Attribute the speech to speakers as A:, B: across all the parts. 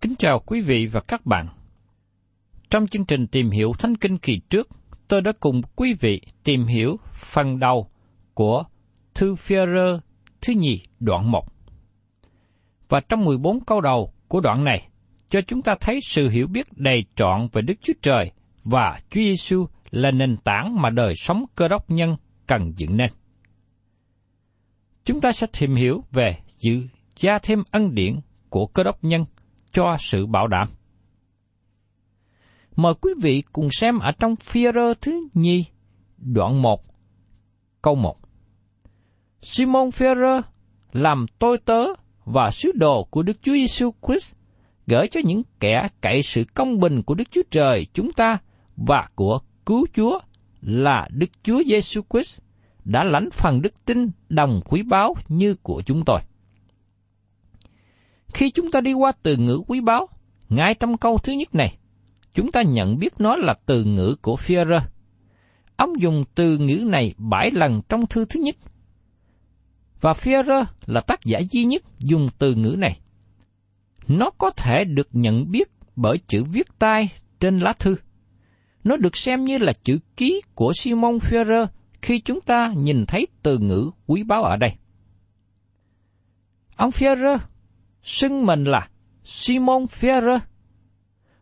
A: Kính chào quý vị và các bạn. Trong chương trình tìm hiểu Thánh Kinh kỳ trước, tôi đã cùng quý vị tìm hiểu phần đầu của Thư Phi-rơ thứ nhì đoạn 1. Và trong 14 câu đầu của đoạn này, cho chúng ta thấy sự hiểu biết đầy trọn về Đức Chúa Trời và Chúa Giêsu là nền tảng mà đời sống cơ đốc nhân cần dựng nên. Chúng ta sẽ tìm hiểu về dự gia thêm ân điển của cơ đốc nhân cho sự bảo đảm. Mời quý vị cùng xem ở trong Phi-rơ thứ nhì, đoạn 1, câu 1. Simon Phi-rơ làm tôi tớ và sứ đồ của Đức Chúa Giêsu Christ gửi cho những kẻ cậy sự công bình của Đức Chúa Trời chúng ta và của cứu Chúa là Đức Chúa Giêsu Christ đã lãnh phần đức tin đồng quý báu như của chúng tôi. Khi chúng ta đi qua từ ngữ quý báu, ngay trong câu thứ nhất này, chúng ta nhận biết nó là từ ngữ của Führer. Ông dùng từ ngữ này bảy lần trong thư thứ nhất. Và Führer là tác giả duy nhất dùng từ ngữ này. Nó có thể được nhận biết bởi chữ viết tay trên lá thư. Nó được xem như là chữ ký của Simon Führer khi chúng ta nhìn thấy từ ngữ quý báu ở đây. Ông Führer xưng mình là Simon Führer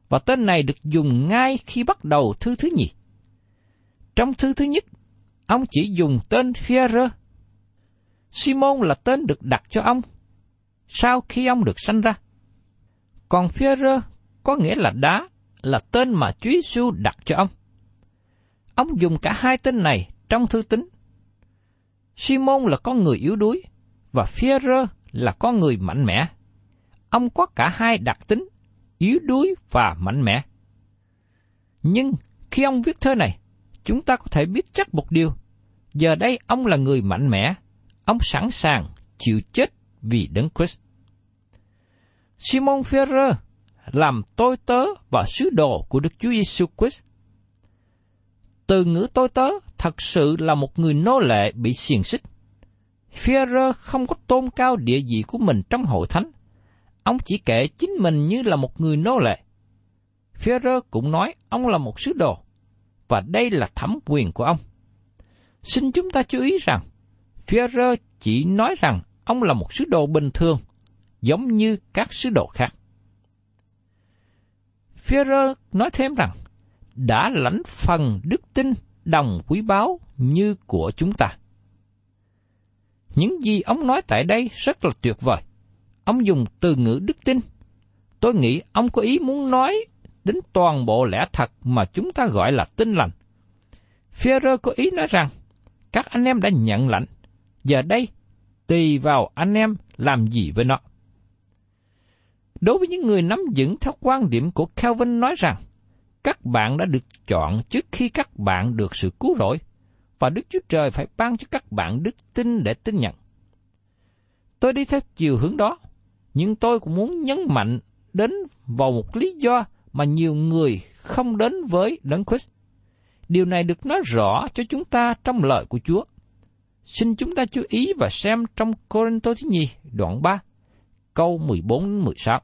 A: và tên này được dùng ngay khi bắt đầu thư thứ nhì. Trong thư thứ nhất, ông chỉ dùng tên Führer. Simon là tên được đặt cho ông sau khi ông được sanh ra. Còn Führer có nghĩa là đá, là tên mà Chúa Giêsu đặt cho ông. Ông dùng cả hai tên này trong thư tín. Simon là con người yếu đuối và Führer là con người mạnh mẽ. Ông có cả hai đặc tính, yếu đuối và mạnh mẽ. Nhưng khi ông viết thơ này, chúng ta có thể biết chắc một điều. Giờ đây ông là người mạnh mẽ, ông sẵn sàng chịu chết vì đấng Christ. Simon Ferrer làm tôi tớ và sứ đồ của Đức Chúa Giêsu Christ. Từ ngữ tôi tớ thật sự là một người nô lệ bị xiềng xích. Ferrer không có tôn cao địa vị của mình trong hội thánh. Ông chỉ kể chính mình như là một người nô lệ. Führer cũng nói ông là một sứ đồ, và đây là thẩm quyền của ông. Xin chúng ta chú ý rằng, Führer chỉ nói rằng ông là một sứ đồ bình thường, giống như các sứ đồ khác. Führer nói thêm rằng, đã lãnh phần đức tin đồng quý báu như của chúng ta. Những gì ông nói tại đây rất là tuyệt vời. Ông dùng từ ngữ đức tin. Tôi nghĩ ông có ý muốn nói đến toàn bộ lẽ thật mà chúng ta gọi là tin lành. Führer có ý nói rằng, các anh em đã nhận lãnh, giờ đây tùy vào anh em làm gì với nó. Đối với những người nắm vững theo quan điểm của Calvin nói rằng, các bạn đã được chọn trước khi các bạn được sự cứu rỗi, và Đức Chúa Trời phải ban cho các bạn đức tin để tin nhận. Tôi đi theo chiều hướng đó, nhưng tôi cũng muốn nhấn mạnh đến vào một lý do mà nhiều người không đến với Đấng Christ. Điều này được nói rõ cho chúng ta trong lời của Chúa. Xin chúng ta chú ý và xem trong Corinto thứ nhì đoạn 3, câu 14-16.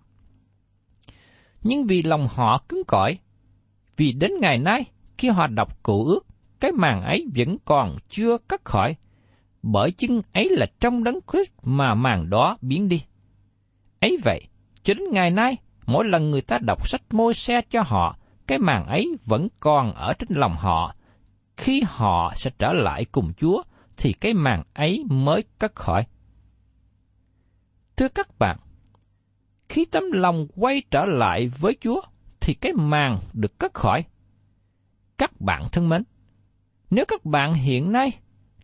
A: Nhưng vì lòng họ cứng cỏi, vì đến ngày nay khi họ đọc cựu ước, cái màn ấy vẫn còn chưa cắt khỏi, bởi chứng ấy là trong đấng Christ mà màn đó biến đi. Ấy vậy, cho đến ngày nay, mỗi lần người ta đọc sách môi xe cho họ, cái màn ấy vẫn còn ở trên lòng họ. Khi họ sẽ trở lại cùng Chúa, thì cái màn ấy mới cất khỏi. Thưa các bạn, khi tấm lòng quay trở lại với Chúa, thì cái màn được cất khỏi. Các bạn thân mến, nếu các bạn hiện nay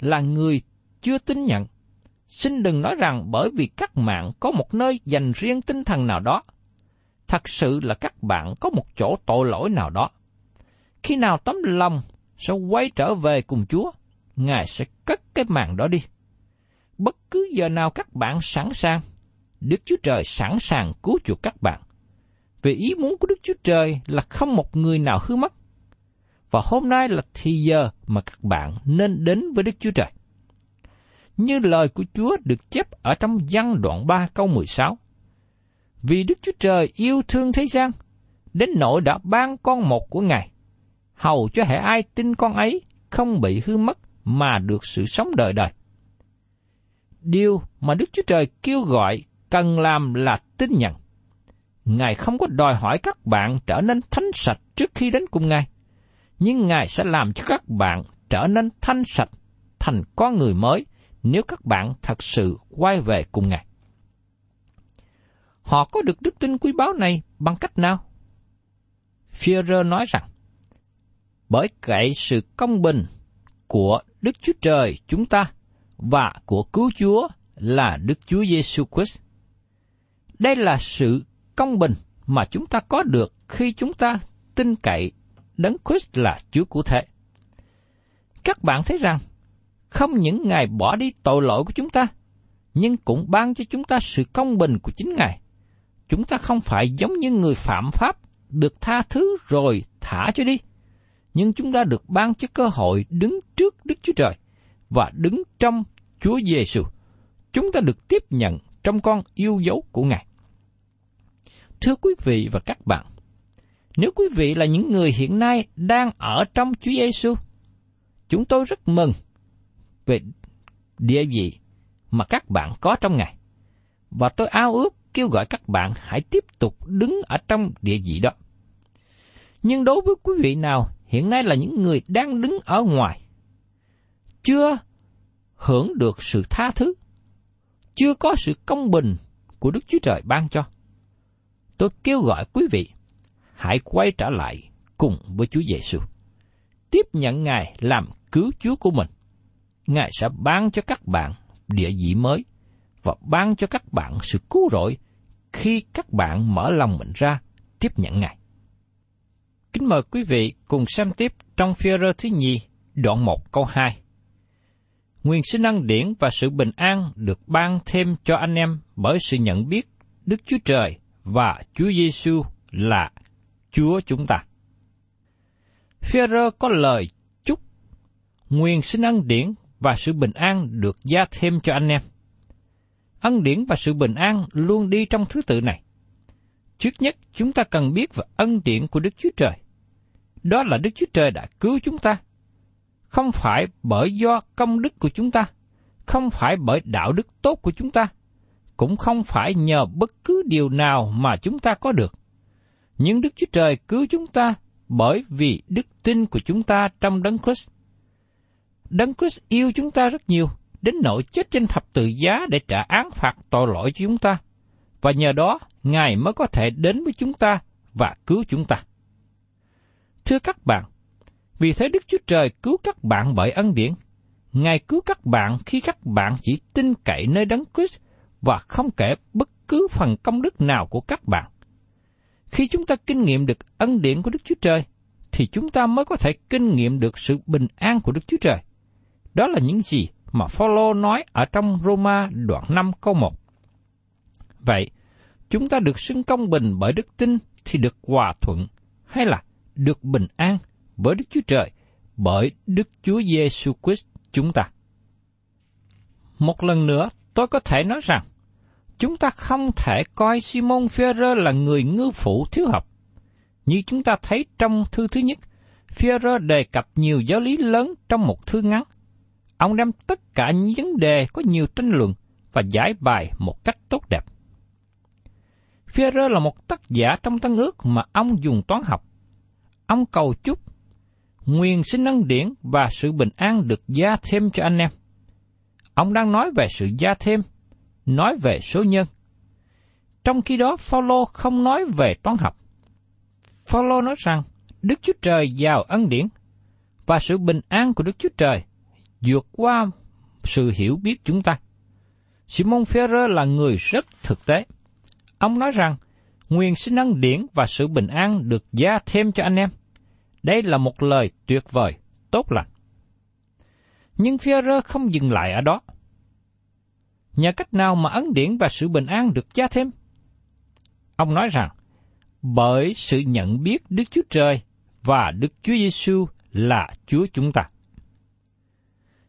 A: là người chưa tin nhận, xin đừng nói rằng bởi vì các bạn có một nơi dành riêng tinh thần nào đó, thật sự là các bạn có một chỗ tội lỗi nào đó. Khi nào tấm lòng sẽ quay trở về cùng Chúa, Ngài sẽ cất cái màn đó đi. Bất cứ giờ nào các bạn sẵn sàng, Đức Chúa Trời sẵn sàng cứu chuộc các bạn. Vì ý muốn của Đức Chúa Trời là không một người nào hư mất. Và hôm nay là thì giờ mà các bạn nên đến với Đức Chúa Trời. Như lời của Chúa được chép ở trong văn đoạn 3 câu 16. Vì Đức Chúa Trời yêu thương thế gian, đến nỗi đã ban con một của Ngài, hầu cho hệ ai tin con ấy không bị hư mất mà được sự sống đời đời. Điều mà Đức Chúa Trời kêu gọi cần làm là tin nhận. Ngài không có đòi hỏi các bạn trở nên thánh sạch trước khi đến cùng Ngài, nhưng Ngài sẽ làm cho các bạn trở nên thanh sạch, thành con người mới nếu các bạn thật sự quay về cùng Ngài. Họ có được đức tin quý báu này bằng cách nào? Führer nói rằng, bởi cậy sự công bình của Đức Chúa Trời chúng ta và của cứu Chúa là Đức Chúa Giêsu Christ. Đây là sự công bình mà chúng ta có được khi chúng ta tin cậy Đấng Christ là Chúa của thế. Các bạn thấy rằng, không những Ngài bỏ đi tội lỗi của chúng ta, nhưng cũng ban cho chúng ta sự công bình của chính Ngài. Chúng ta không phải giống như người phạm pháp, được tha thứ rồi thả cho đi, nhưng chúng ta được ban cho cơ hội đứng trước Đức Chúa Trời và đứng trong Chúa Giêsu. Chúng ta được tiếp nhận trong con yêu dấu của Ngài. Thưa quý vị và các bạn, nếu quý vị là những người hiện nay đang ở trong Chúa Giêsu, chúng tôi rất mừng về địa vị mà các bạn có trong Ngài. Và tôi ao ước kêu gọi các bạn hãy tiếp tục đứng ở trong địa vị đó. Nhưng đối với quý vị nào hiện nay là những người đang đứng ở ngoài, chưa hưởng được sự tha thứ, chưa có sự công bình của Đức Chúa Trời ban cho. Tôi kêu gọi quý vị hãy quay trở lại cùng với Chúa Giêsu, tiếp nhận Ngài làm cứu Chúa của mình. Ngài sẽ ban cho các bạn địa vị mới và ban cho các bạn sự cứu rỗi khi các bạn mở lòng mình ra tiếp nhận Ngài. Kính mời quý vị cùng xem tiếp trong phía rơ thứ nhì, đoạn 1 câu 2. Nguyên sinh năng điển và sự bình an được ban thêm cho anh em bởi sự nhận biết Đức Chúa Trời và Chúa Giêsu là Chúa chúng ta. Phêrô có lời chúc nguyên sinh năng điển và sự bình an được gia thêm cho anh em. Ân điển và sự bình an luôn đi trong thứ tự này. Trước nhất, chúng ta cần biết về ân điển của Đức Chúa Trời. Đó là Đức Chúa Trời đã cứu chúng ta. Không phải bởi do công đức của chúng ta, không phải bởi đạo đức tốt của chúng ta, cũng không phải nhờ bất cứ điều nào mà chúng ta có được, Nhưng Đức Chúa Trời cứu chúng ta bởi vì đức tin của chúng ta trong Đấng Christ. Đấng Christ yêu chúng ta rất nhiều, đến nỗi chết trên thập tự giá để trả án phạt tội lỗi cho chúng ta, và nhờ đó Ngài mới có thể đến với chúng ta và cứu chúng ta. Thưa các bạn, vì thế Đức Chúa Trời cứu các bạn bởi ân điển. Ngài cứu các bạn khi các bạn chỉ tin cậy nơi Đấng Christ và không kể bất cứ phần công đức nào của các bạn. Khi chúng ta kinh nghiệm được ân điển của Đức Chúa Trời, thì chúng ta mới có thể kinh nghiệm được sự bình an của Đức Chúa Trời. Đó là những gì mà Phaolô nói ở trong Roma đoạn 5 câu 1. Vậy, chúng ta được xưng công bình bởi đức tin thì được hòa thuận hay là được bình an với Đức Chúa Trời bởi Đức Chúa Giêsu Christ chúng ta. Một lần nữa, tôi có thể nói rằng, chúng ta không thể coi Simon Ferrer là người ngư phụ thiếu học. Như chúng ta thấy trong thư thứ nhất, Ferrer đề cập nhiều giáo lý lớn trong một thư ngắn. Ông đem tất cả những vấn đề có nhiều tranh luận và giải bài một cách tốt đẹp. Führer là một tác giả trong Tân ước mà ông dùng toán học. Ông cầu chúc nguyên sinh ân điển và sự bình an được gia thêm cho anh em. Ông đang nói về sự gia thêm, nói về số nhân. Trong khi đó, Phaolô không nói về toán học. Phaolô nói rằng Đức Chúa Trời giàu ân điển và sự bình an của Đức Chúa Trời vượt qua sự hiểu biết chúng ta. Simon Ferrer là người rất thực tế. Ông nói rằng nguyên sinh ân điển và sự bình an được gia thêm cho anh em. Đây là một lời tuyệt vời, tốt lành. Nhưng Führer không dừng lại ở đó. Nhờ cách nào mà ấn điển và sự bình an được gia thêm? Ông nói rằng, bởi sự nhận biết Đức Chúa Trời và Đức Chúa Giêsu là Chúa chúng ta.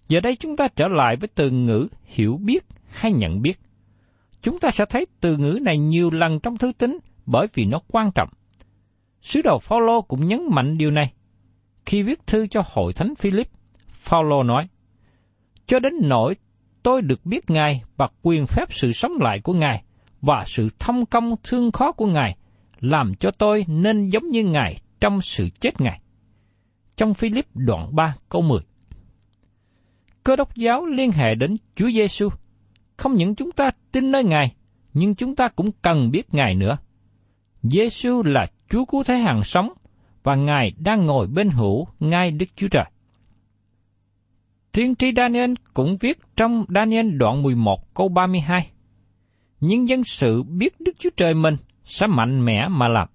A: Giờ đây chúng ta trở lại với từ ngữ hiểu biết hay nhận biết. Chúng ta sẽ thấy từ ngữ này nhiều lần trong thư tín bởi vì nó quan trọng. Sứ đồ Phaolô cũng nhấn mạnh điều này. Khi viết thư cho hội thánh Philip, Phaolô nói: Cho đến nỗi tôi được biết Ngài và quyền phép sự sống lại của Ngài và sự thông công thương khó của Ngài làm cho tôi nên giống như Ngài trong sự chết Ngài. Trong Philip đoạn 3 câu 10 Cơ đốc giáo liên hệ đến Chúa Giêsu. Không những chúng ta tin nơi Ngài, nhưng chúng ta cũng cần biết Ngài nữa. Giêsu là Chúa Cứu Thế hàng sống và Ngài đang ngồi bên hữu ngay Đức Chúa Trời. Tiên tri Daniel cũng viết trong Daniel đoạn 11 câu 32. Những dân sự biết Đức Chúa Trời mình sẽ mạnh mẽ mà làm.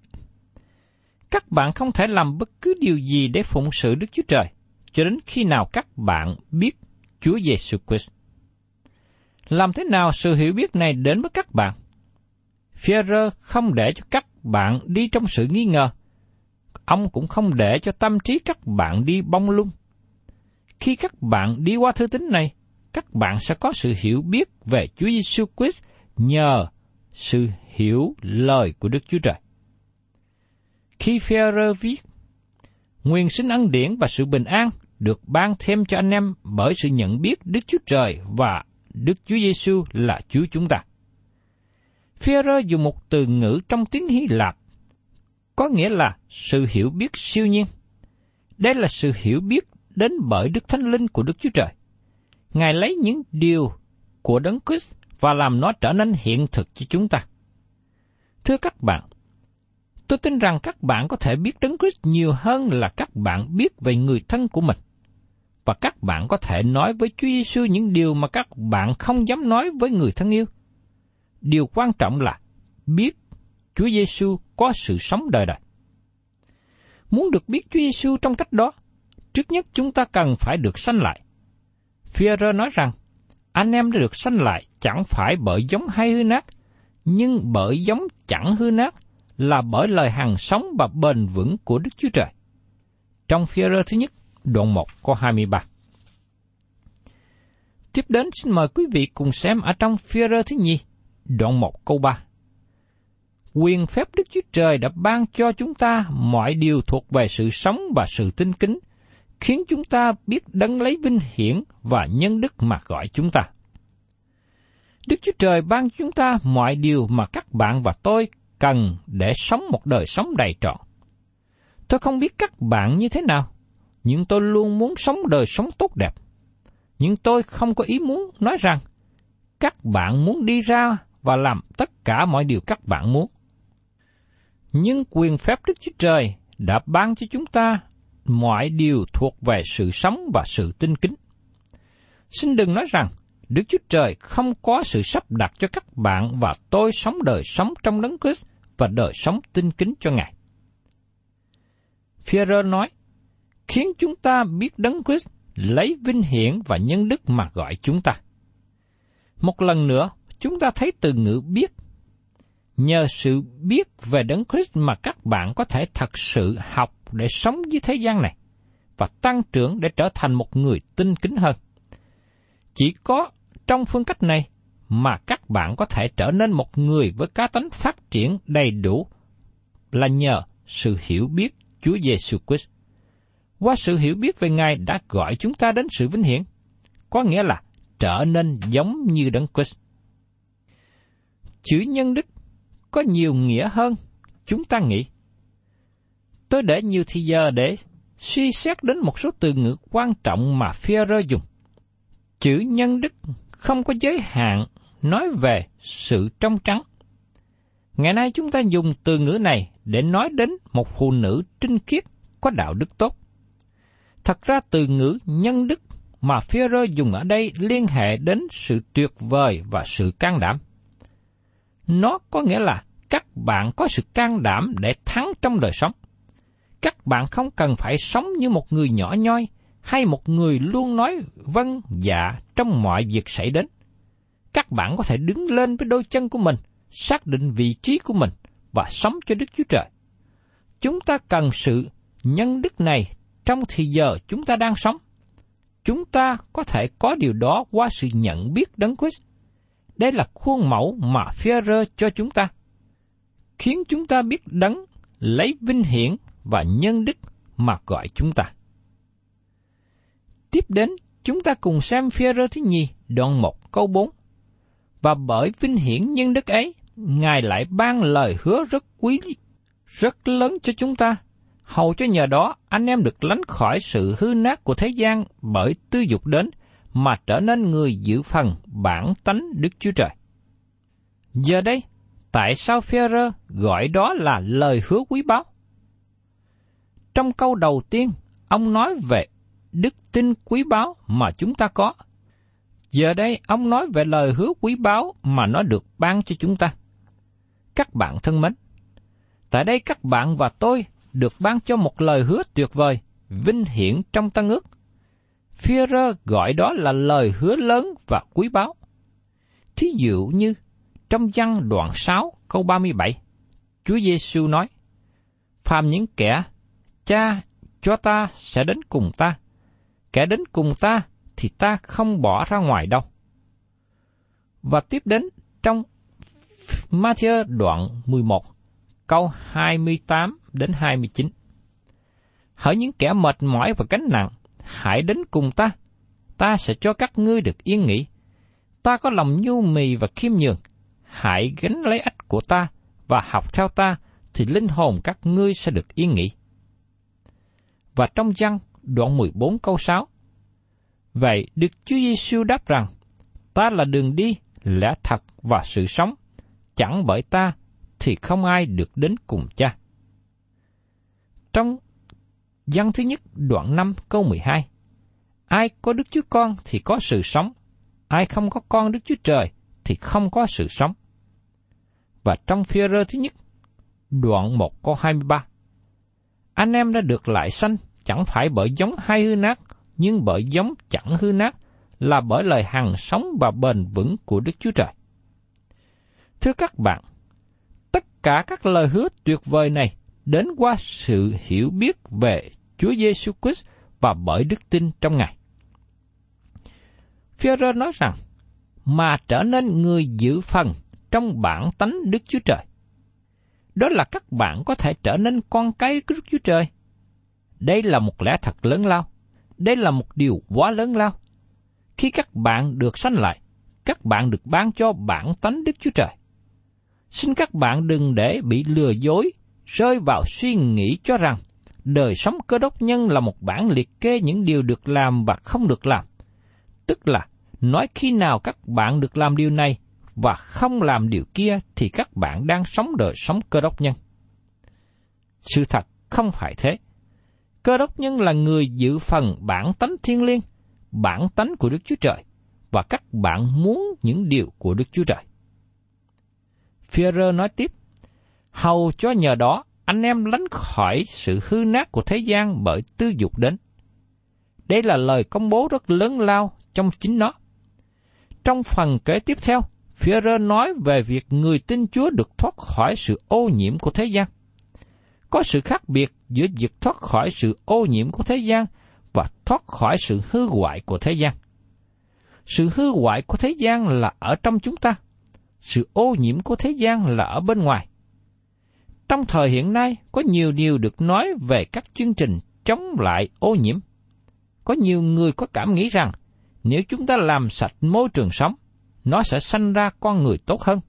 A: Các bạn không thể làm bất cứ điều gì để phụng sự Đức Chúa Trời, cho đến khi nào các bạn biết Chúa Giêsu Christ. Làm thế nào sự hiểu biết này đến với các bạn? Führer không để cho các bạn đi trong sự nghi ngờ. Ông cũng không để cho tâm trí các bạn đi bông lung. Khi các bạn đi qua thư tín này, các bạn sẽ có sự hiểu biết về Chúa Giêsu Christ nhờ sự hiểu lời của Đức Chúa Trời. Khi Führer viết, nguyên sinh ân điển và sự bình an được ban thêm cho anh em bởi sự nhận biết Đức Chúa Trời và Đức Chúa Giêsu là Chúa chúng ta. Phêrô dùng một từ ngữ trong tiếng Hy Lạp, có nghĩa là sự hiểu biết siêu nhiên. Đây là sự hiểu biết đến bởi Đức Thánh Linh của Đức Chúa Trời. Ngài lấy những điều của Đấng Christ và làm nó trở nên hiện thực cho chúng ta. Thưa các bạn, tôi tin rằng các bạn có thể biết Đấng Christ nhiều hơn là các bạn biết về người thân của mình. Và các bạn có thể nói với Chúa Giêsu những điều mà các bạn không dám nói với người thân yêu điều quan trọng là biết Chúa Giêsu có sự sống đời đời. Muốn được biết Chúa Giêsu trong cách đó, trước nhất chúng ta cần phải được sanh lại. Führer nói rằng, anh em đã được sanh lại chẳng phải bởi giống hay hư nát, nhưng bởi giống chẳng hư nát là bởi lời hằng sống và bền vững của Đức Chúa Trời. Trong phía rơ thứ nhất, đoạn 1 câu 23. Tiếp đến xin mời quý vị cùng xem ở trong phía rơ thứ nhì, đoạn 1 câu 3. Quyền phép Đức Chúa Trời đã ban cho chúng ta mọi điều thuộc về sự sống và sự tinh kính, khiến chúng ta biết đấng lấy vinh hiển và nhân đức mà gọi chúng ta. Đức Chúa Trời ban chúng ta mọi điều mà các bạn và tôi cần để sống một đời sống đầy trọn. Tôi không biết các bạn như thế nào, nhưng tôi luôn muốn sống đời sống tốt đẹp. Nhưng tôi không có ý muốn nói rằng các bạn muốn đi ra và làm tất cả mọi điều các bạn muốn. Nhưng quyền phép Đức Chúa Trời đã ban cho chúng ta mọi điều thuộc về sự sống và sự tinh kính. Xin đừng nói rằng Đức Chúa Trời không có sự sắp đặt cho các bạn và tôi sống đời sống trong đấng Christ và đời sống tinh kính cho Ngài. Führer nói, khiến chúng ta biết đấng Christ lấy vinh hiển và nhân đức mà gọi chúng ta. Một lần nữa, chúng ta thấy từ ngữ biết. Nhờ sự biết về đấng Christ mà các bạn có thể thật sự học để sống với thế gian này và tăng trưởng để trở thành một người tinh kính hơn. Chỉ có trong phương cách này mà các bạn có thể trở nên một người với cá tính phát triển đầy đủ là nhờ sự hiểu biết Chúa Giêsu Christ. Qua sự hiểu biết về Ngài đã gọi chúng ta đến sự vinh hiển, có nghĩa là trở nên giống như Đấng Christ. Chữ nhân đức có nhiều nghĩa hơn chúng ta nghĩ. Tôi để nhiều thời giờ để suy xét đến một số từ ngữ quan trọng mà Führer dùng. Chữ nhân đức không có giới hạn nói về sự trong trắng. Ngày nay chúng ta dùng từ ngữ này để nói đến một phụ nữ trinh khiết có đạo đức tốt. Thật ra từ ngữ nhân đức mà Führer dùng ở đây liên hệ đến sự tuyệt vời và sự can đảm. Nó có nghĩa là các bạn có sự can đảm để thắng trong đời sống. Các bạn không cần phải sống như một người nhỏ nhoi hay một người luôn nói vâng dạ trong mọi việc xảy đến. Các bạn có thể đứng lên với đôi chân của mình, xác định vị trí của mình và sống cho Đức Chúa Trời. Chúng ta cần sự nhân đức này trong thì giờ chúng ta đang sống. Chúng ta có thể có điều đó qua sự nhận biết Đấng Christ. Đây là khuôn mẫu mà Führer cho chúng ta, khiến chúng ta biết đấng lấy vinh hiển và nhân đức mà gọi chúng ta. Tiếp đến, chúng ta cùng xem Führer thứ nhì, đoạn 1 câu 4. Và bởi vinh hiển nhân đức ấy, Ngài lại ban lời hứa rất quý, rất lớn cho chúng ta, hầu cho nhờ đó anh em được lánh khỏi sự hư nát của thế gian bởi tư dục đến, mà trở nên người giữ phần bản tánh Đức Chúa Trời. Giờ đây, tại sao Führer gọi đó là lời hứa quý báu? Trong câu đầu tiên, ông nói về đức tin quý báu mà chúng ta có. Giờ đây, ông nói về lời hứa quý báu mà nó được ban cho chúng ta. Các bạn thân mến, tại đây các bạn và tôi được ban cho một lời hứa tuyệt vời, vinh hiển trong tân ước. Führer gọi đó là lời hứa lớn và quý báu. Thí dụ như trong văn đoạn 6 câu 37, Chúa Giêsu nói: Phàm những kẻ cha cho ta sẽ đến cùng ta, kẻ đến cùng ta thì ta không bỏ ra ngoài đâu. Và tiếp đến trong Matthew đoạn 11, câu 28 đến 29. Hỡi những kẻ mệt mỏi và gánh nặng, hãy đến cùng ta, ta sẽ cho các ngươi được yên nghỉ. Ta có lòng nhu mì và khiêm nhường, hãy gánh lấy ách của ta và học theo ta, thì linh hồn các ngươi sẽ được yên nghỉ. Và trong văn đoạn 14 câu 6, Vậy Đức Chúa Giêsu đáp rằng, ta là đường đi, lẽ thật và sự sống, chẳng bởi ta thì không ai được đến cùng cha. Trong văn thứ nhất đoạn 5 câu 12, ai có Đức Chúa Con thì có sự sống, ai không có con Đức Chúa Trời thì không có sự sống. Và trong phía rơ thứ nhất, đoạn 1 câu 23, anh em đã được lại sanh chẳng phải bởi giống hay hư nát, nhưng bởi giống chẳng hư nát, là bởi lời hằng sống và bền vững của Đức Chúa Trời. Thưa các bạn, tất cả các lời hứa tuyệt vời này đến qua sự hiểu biết về Chúa Giêsu Christ và bởi đức tin trong Ngài. Führer nói rằng, mà trở nên người giữ phần trong bản tánh Đức Chúa Trời. Đó là các bạn có thể trở nên con cái của Đức Chúa Trời. Đây là một lẽ thật lớn lao. Đây là một điều quá lớn lao. Khi các bạn được sanh lại, các bạn được ban cho bản tánh Đức Chúa Trời. Xin các bạn đừng để bị lừa dối, rơi vào suy nghĩ cho rằng đời sống cơ đốc nhân là một bản liệt kê những điều được làm và không được làm. Tức là, nói khi nào các bạn được làm điều này và không làm điều kia thì các bạn đang sống đời sống cơ đốc nhân. Sự thật không phải thế. Cơ đốc nhân là người giữ phần bản tánh thiên liêng, bản tánh của Đức Chúa Trời, và các bạn muốn những điều của Đức Chúa Trời. Führer nói tiếp, hầu cho nhờ đó anh em lánh khỏi sự hư nát của thế gian bởi tư dục đến. Đây là lời công bố rất lớn lao trong chính nó. Trong phần kế tiếp theo, Führer nói về việc người tin Chúa được thoát khỏi sự ô nhiễm của thế gian. Có sự khác biệt giữa việc thoát khỏi sự ô nhiễm của thế gian và thoát khỏi sự hư hoại của thế gian. Sự hư hoại của thế gian là ở trong chúng ta, sự ô nhiễm của thế gian là ở bên ngoài. Trong thời hiện nay, có nhiều điều được nói về các chương trình chống lại ô nhiễm. Có nhiều người có cảm nghĩ rằng, nếu chúng ta làm sạch môi trường sống, nó sẽ sanh ra con người tốt hơn.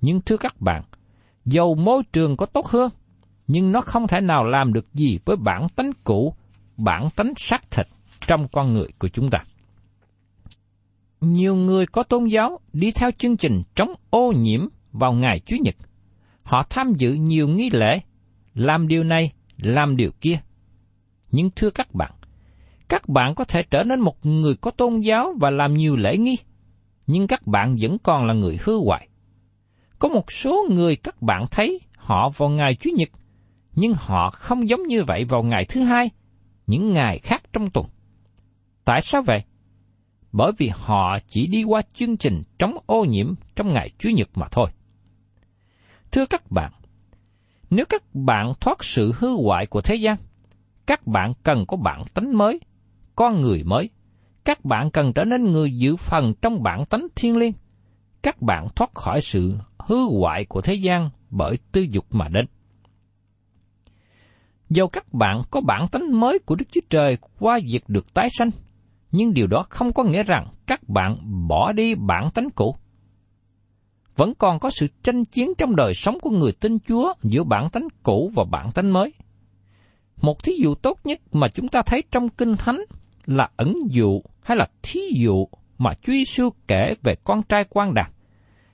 A: Nhưng thưa các bạn, dầu môi trường có tốt hơn, nhưng nó không thể nào làm được gì với bản tánh cũ, bản tánh xác thịt trong con người của chúng ta. Nhiều người có tôn giáo đi theo chương trình chống ô nhiễm vào ngày Chúa nhật. Họ tham dự nhiều nghi lễ, làm điều này, làm điều kia. Nhưng thưa các bạn, các bạn có thể trở nên một người có tôn giáo và làm nhiều lễ nghi, nhưng các bạn vẫn còn là người hư hoại. Có một số người các bạn thấy họ vào ngày Chúa nhật, nhưng họ không giống như vậy vào ngày thứ hai, những ngày khác trong tuần. Tại sao vậy? Bởi vì họ chỉ đi qua chương trình chống ô nhiễm trong ngày Chủ nhật mà thôi. Thưa các bạn, nếu các bạn thoát sự hư hoại của thế gian, các bạn cần có bản tánh mới, con người mới. Các bạn cần trở nên người giữ phần trong bản tánh thiên liêng. Các bạn thoát khỏi sự hư hoại của thế gian bởi tư dục mà đến dù các bạn có bản tánh mới của Đức Chúa Trời qua việc được tái sanh, nhưng điều đó không có nghĩa rằng các bạn bỏ đi bản tánh cũ. Vẫn còn có sự tranh chiến trong đời sống của người tin Chúa giữa bản tánh cũ và bản tánh mới. Một thí dụ tốt nhất mà chúng ta thấy trong Kinh Thánh là ẩn dụ hay là thí dụ mà Chúa Giêsu kể về con trai quan đạt,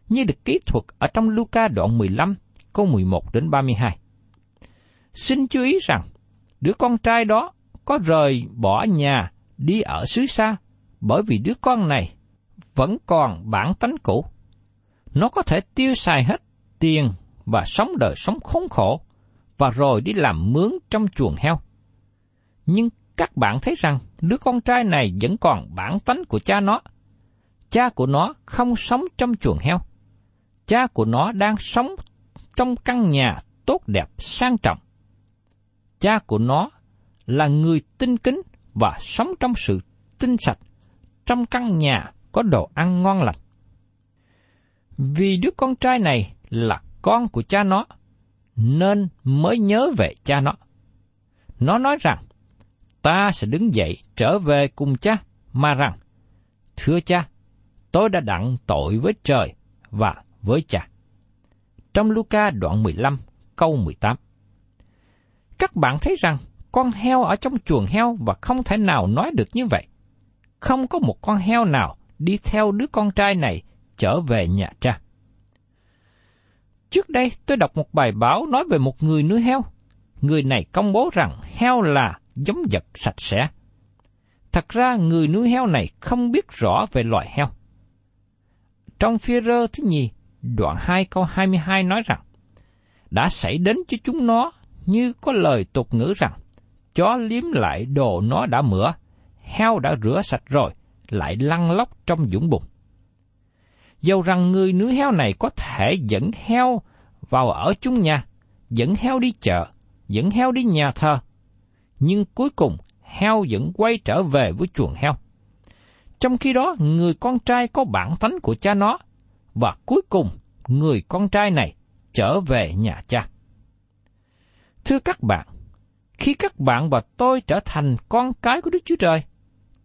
A: như được kỹ thuật ở trong Luca đoạn 15, câu 11 đến 32. Xin chú ý rằng, đứa con trai đó có rời bỏ nhà đi ở xứ xa, bởi vì đứa con này vẫn còn bản tánh cũ. Nó có thể tiêu xài hết tiền và sống đời sống khốn khổ, và rồi đi làm mướn trong chuồng heo. Nhưng các bạn thấy rằng đứa con trai này vẫn còn bản tánh của cha nó. Cha của nó không sống trong chuồng heo. Cha của nó đang sống trong căn nhà tốt đẹp sang trọng. Cha của nó là người tinh kính và sống trong sự tinh sạch, trong căn nhà có đồ ăn ngon lành. Vì đứa con trai này là con của cha nó, nên mới nhớ về cha nó. Nó nói rằng, ta sẽ đứng dậy trở về cùng cha, mà rằng, thưa cha, tôi đã đặng tội với trời và với cha. Trong Luca đoạn 15, câu 18. Các bạn thấy rằng con heo ở trong chuồng heo và không thể nào nói được như vậy. Không có một con heo nào đi theo đứa con trai này trở về nhà cha. Trước đây tôi đọc một bài báo nói về một người nuôi heo. Người này công bố rằng heo là giống vật sạch sẽ. Thật ra người nuôi heo này không biết rõ về loài heo. Trong phía rơ thứ nhì, đoạn 2 câu 22 nói rằng, đã xảy đến cho chúng nó như có lời tục ngữ rằng, chó liếm lại đồ nó đã mửa, heo đã rửa sạch rồi, lại lăn lóc trong dũng bùn. Dầu rằng người nuôi heo này có thể dẫn heo vào ở chung nhà, dẫn heo đi chợ, dẫn heo đi nhà thờ, nhưng cuối cùng heo vẫn quay trở về với chuồng heo. Trong khi đó, người con trai có bản tánh của cha nó, và cuối cùng người con trai này trở về nhà cha. Thưa các bạn, khi các bạn và tôi trở thành con cái của Đức Chúa Trời,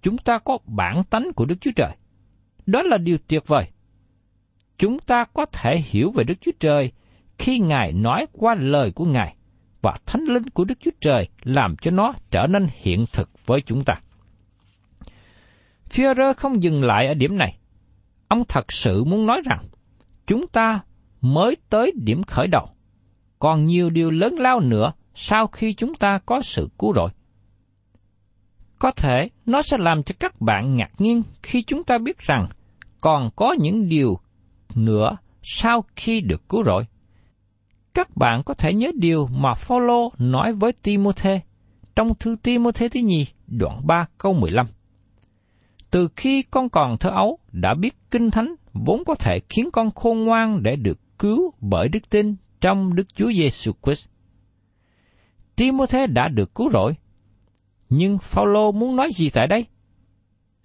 A: chúng ta có bản tánh của Đức Chúa Trời. Đó là điều tuyệt vời. chúng ta có thể hiểu về Đức Chúa Trời khi Ngài nói qua lời của Ngài và thánh linh của Đức Chúa Trời làm cho nó trở nên hiện thực với chúng ta. Führer không dừng lại ở điểm này. Ông thật sự muốn nói rằng, chúng ta mới tới điểm khởi đầu. Còn nhiều điều lớn lao nữa sau khi chúng ta có sự cứu rỗi. Có thể nó sẽ làm cho các bạn ngạc nhiên khi chúng ta biết rằng còn có những điều nữa sau khi được cứu rỗi. Các bạn có thể nhớ điều mà Phaolô nói với Timôthê trong thư Timôthê thứ nhì, đoạn 3 câu 15. Từ khi con còn thơ ấu, đã biết kinh thánh vốn có thể khiến con khôn ngoan để được cứu bởi đức tin trong Đức Chúa Giêsu Christ. Timothy đã được cứu rỗi, nhưng Phaolô muốn nói gì tại đây?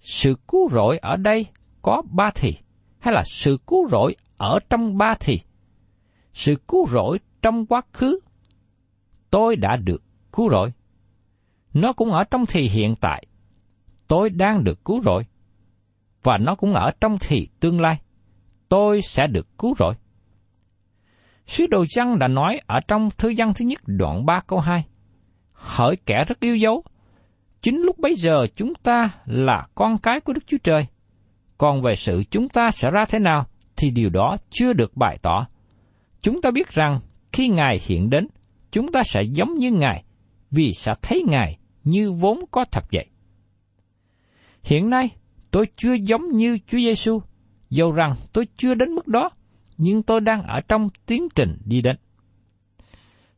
A: Sự cứu rỗi ở đây có ba thì, hay là sự cứu rỗi ở trong ba thì? Sự cứu rỗi trong quá khứ, tôi đã được cứu rỗi. Nó cũng ở trong thì hiện tại, tôi đang được cứu rỗi. Và nó cũng ở trong thì tương lai, tôi sẽ được cứu rỗi. Sứ đồ chăng đã nói ở trong thư văn thứ nhất đoạn 3 câu 2. Hỡi kẻ rất yêu dấu, chính lúc bấy giờ chúng ta là con cái của Đức Chúa Trời. Còn về sự chúng ta sẽ ra thế nào thì điều đó chưa được bày tỏ. Chúng ta biết rằng khi Ngài hiện đến, chúng ta sẽ giống như Ngài, vì sẽ thấy Ngài như vốn có thật vậy. Hiện nay, tôi chưa giống như Chúa Giêsu, dầu rằng tôi chưa đến mức đó, nhưng tôi đang ở trong tiến trình đi đến.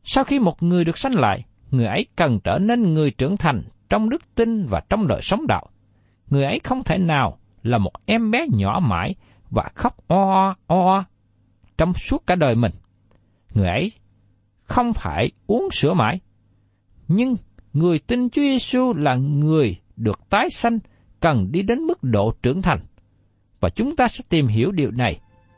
A: Sau khi một người được sanh lại, người ấy cần trở nên người trưởng thành trong đức tin và trong đời sống đạo. Người ấy không thể nào là một em bé nhỏ mãi và khóc o o o trong suốt cả đời mình. Người ấy không phải uống sữa mãi. Nhưng người tin Chúa Giêsu là người được tái sanh cần đi đến mức độ trưởng thành. Và chúng ta sẽ tìm hiểu điều này